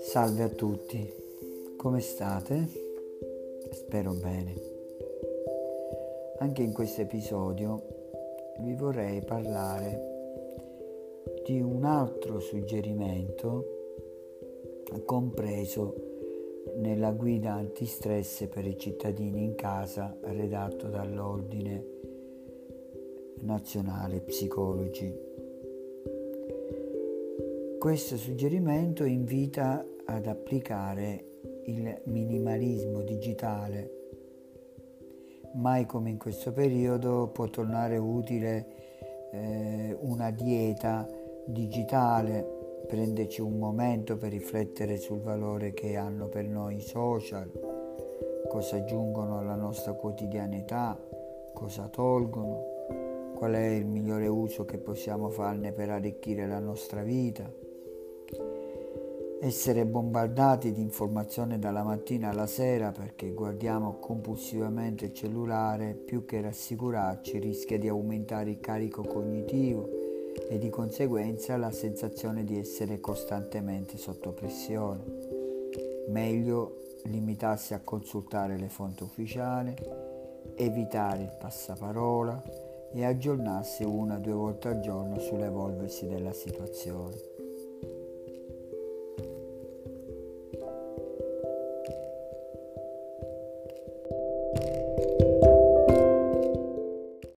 Salve a tutti, come state? Spero bene. Anche in questo episodio vi vorrei parlare di un altro suggerimento compreso nella guida antistress per i cittadini in casa redatto dall'Ordine Nazionale Psicologi. Questo suggerimento invita ad applicare il minimalismo digitale. Mai come in questo periodo può tornare utile eh, una dieta digitale prenderci un momento per riflettere sul valore che hanno per noi i social, cosa aggiungono alla nostra quotidianità, cosa tolgono, qual è il migliore uso che possiamo farne per arricchire la nostra vita. Essere bombardati di informazioni dalla mattina alla sera perché guardiamo compulsivamente il cellulare più che rassicurarci rischia di aumentare il carico cognitivo e di conseguenza la sensazione di essere costantemente sotto pressione. Meglio limitarsi a consultare le fonti ufficiali, evitare il passaparola e aggiornarsi una o due volte al giorno sull'evolversi della situazione.